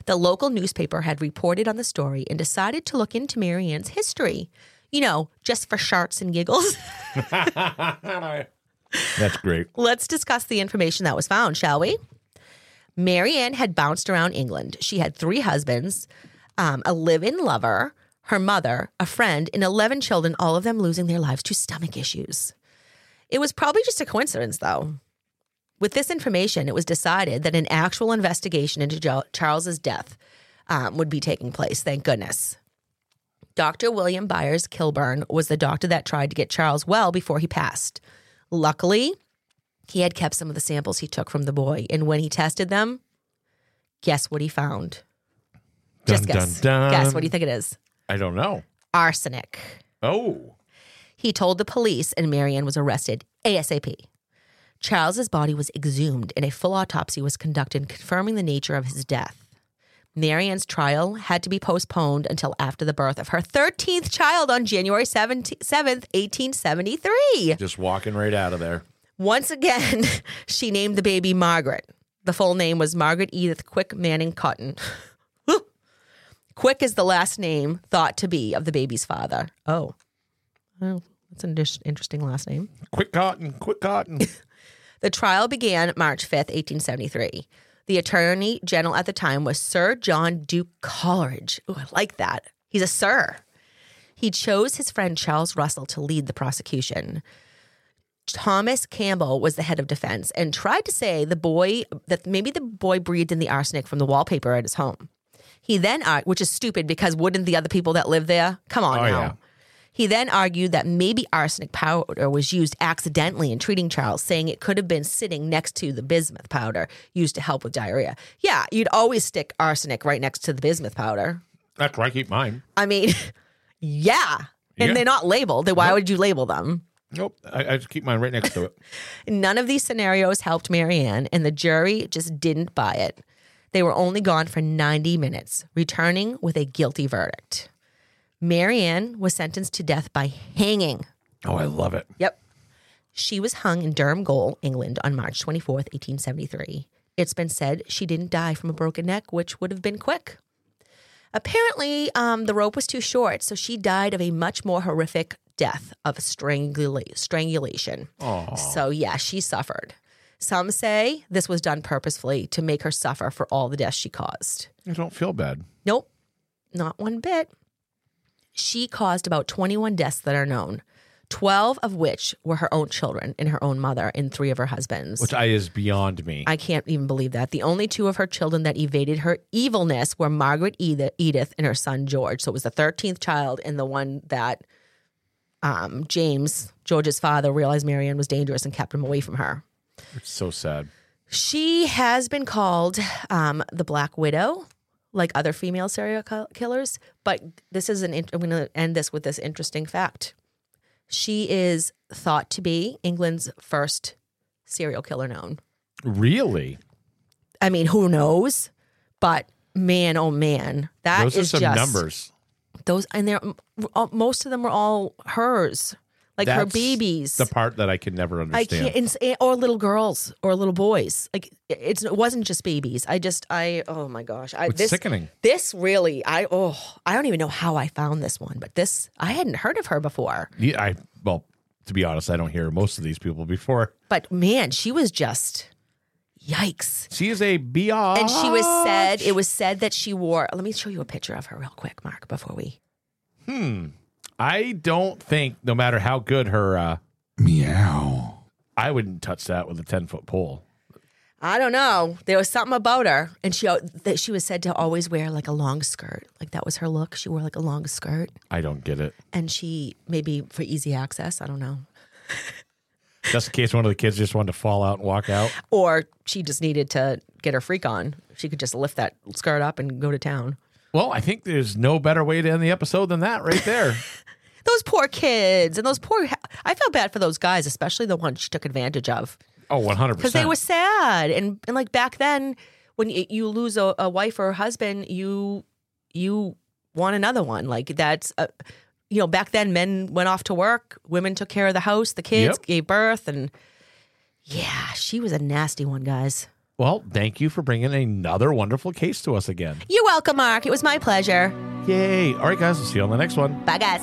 Speaker 4: The local newspaper had reported on the story and decided to look into Mary Ann's history. You know, just for sharts and giggles. [laughs]
Speaker 3: That's great.
Speaker 4: Let's discuss the information that was found, shall we? Mary Ann had bounced around England. She had three husbands, um, a live in lover, her mother, a friend, and 11 children, all of them losing their lives to stomach issues. It was probably just a coincidence, though. With this information, it was decided that an actual investigation into Charles's death um, would be taking place. Thank goodness. Dr. William Byers Kilburn was the doctor that tried to get Charles well before he passed. Luckily, he had kept some of the samples he took from the boy, and when he tested them, guess what he found? Just guess.
Speaker 3: dun, dun.
Speaker 4: Guess what do you think it is?
Speaker 3: I don't know.
Speaker 4: Arsenic.
Speaker 3: Oh.
Speaker 4: He told the police, and Mary Ann was arrested ASAP. Charles's body was exhumed, and a full autopsy was conducted, confirming the nature of his death. Mary Ann's trial had to be postponed until after the birth of her 13th child on January 7th, 1873.
Speaker 3: Just walking right out of there.
Speaker 4: Once again, [laughs] she named the baby Margaret. The full name was Margaret Edith Quick Manning Cotton. [laughs] Quick is the last name thought to be of the baby's father. Oh, well, that's an interesting last name.
Speaker 3: Quick cotton, quick cotton. [laughs]
Speaker 4: The trial began March 5th, 1873. The attorney general at the time was Sir John Duke Coleridge. Ooh, I like that. He's a sir. He chose his friend Charles Russell to lead the prosecution. Thomas Campbell was the head of defense and tried to say the boy that maybe the boy breathed in the arsenic from the wallpaper at his home. He then, ar- which is stupid because wouldn't the other people that live there? Come on
Speaker 3: Oh,
Speaker 4: now.
Speaker 3: yeah.
Speaker 4: He then argued that maybe arsenic powder was used accidentally in treating Charles, saying it could have been sitting next to the bismuth powder used to help with diarrhea. Yeah, you'd always stick arsenic right next to the bismuth powder.
Speaker 3: That's where I keep mine.
Speaker 4: I mean, [laughs] yeah. And
Speaker 3: Yeah.
Speaker 4: they're not labeled. Then why
Speaker 3: Nope.
Speaker 4: would you label them?
Speaker 3: Nope. I, I just keep mine right next to it. [laughs]
Speaker 4: None of these scenarios helped Mary Ann, and the jury just didn't buy it. They were only gone for 90 minutes, returning with a guilty verdict. Mary Ann was sentenced to death by hanging.
Speaker 3: Oh, I love it.
Speaker 4: Yep. She was hung in Durham Goal, England on March 24th, 1873. It's been said she didn't die from a broken neck, which would have been quick. Apparently, um, the rope was too short, so she died of a much more horrific death of strangula- strangulation. So, yeah, she suffered. Some say this was done purposefully to make her suffer for all the deaths she caused.
Speaker 3: I don't feel bad.
Speaker 4: Nope, not one bit. She caused about 21 deaths that are known, 12 of which were her own children and her own mother and three of her husbands.
Speaker 3: Which I is beyond me.
Speaker 4: I can't even believe that. The only two of her children that evaded her evilness were Margaret Edith, and her son George. So it was the 13th child and the one that um, James, George's father, realized Mary Ann was dangerous and kept him away from her.
Speaker 3: It's so sad.
Speaker 4: She has been called um, the Black Widow, like other female serial killers. But this is an. I'm going to end this with this interesting fact. She is thought to be England's first serial killer known.
Speaker 3: Really?
Speaker 4: I mean, who knows? But man, oh man, that is
Speaker 3: Those are some
Speaker 4: just
Speaker 3: numbers.
Speaker 4: those, and they're most of them were all hers, like her babies.
Speaker 3: The part that I can never
Speaker 4: I
Speaker 3: understand.
Speaker 4: can't, eh, or little girls or little boys. Like it's it wasn't just babies. I just I oh my gosh, I
Speaker 3: It's
Speaker 4: this
Speaker 3: sickening.
Speaker 4: this really I oh I don't even know how I found this one, but this I hadn't heard of her before.
Speaker 3: Yeah, I well, to be honest, I don't hear most of these people before.
Speaker 4: But man, she was just yikes.
Speaker 3: She is a biatch.
Speaker 4: And she was said it was said that she wore. Let me show you a picture of her real quick, Mark, before we.
Speaker 3: I don't think, no matter how good her, uh,
Speaker 6: Meow.
Speaker 3: I wouldn't touch that with a ten foot pole.
Speaker 4: I don't know. There was something about her, and she that she was said to always wear like a long skirt. Like that was her look. She wore like a long skirt,
Speaker 3: I don't get it.
Speaker 4: and she maybe for easy access. I don't know, [laughs]
Speaker 3: Just in case one of the kids just wanted to fall out and walk out.
Speaker 4: or she just needed to get her freak on. She could just lift that skirt up and go to town.
Speaker 3: Well, I think there's no better way to end the episode than that right there. [laughs]
Speaker 4: Those poor kids and those poor. I felt bad for those guys, especially the ones she took advantage of.
Speaker 3: oh, 100%.
Speaker 4: because they were sad and and like back then when y- you lose a, a wife or a husband you you want another one like that's uh you know back then men went off to work women took care of the house the kids
Speaker 3: Yep.
Speaker 4: gave birth and yeah she was a nasty one guys
Speaker 3: Well, thank you for bringing another wonderful case to us again.
Speaker 4: you're welcome mark it was my pleasure
Speaker 3: Yay. All right, guys. We'll see you on the next one.
Speaker 4: bye guys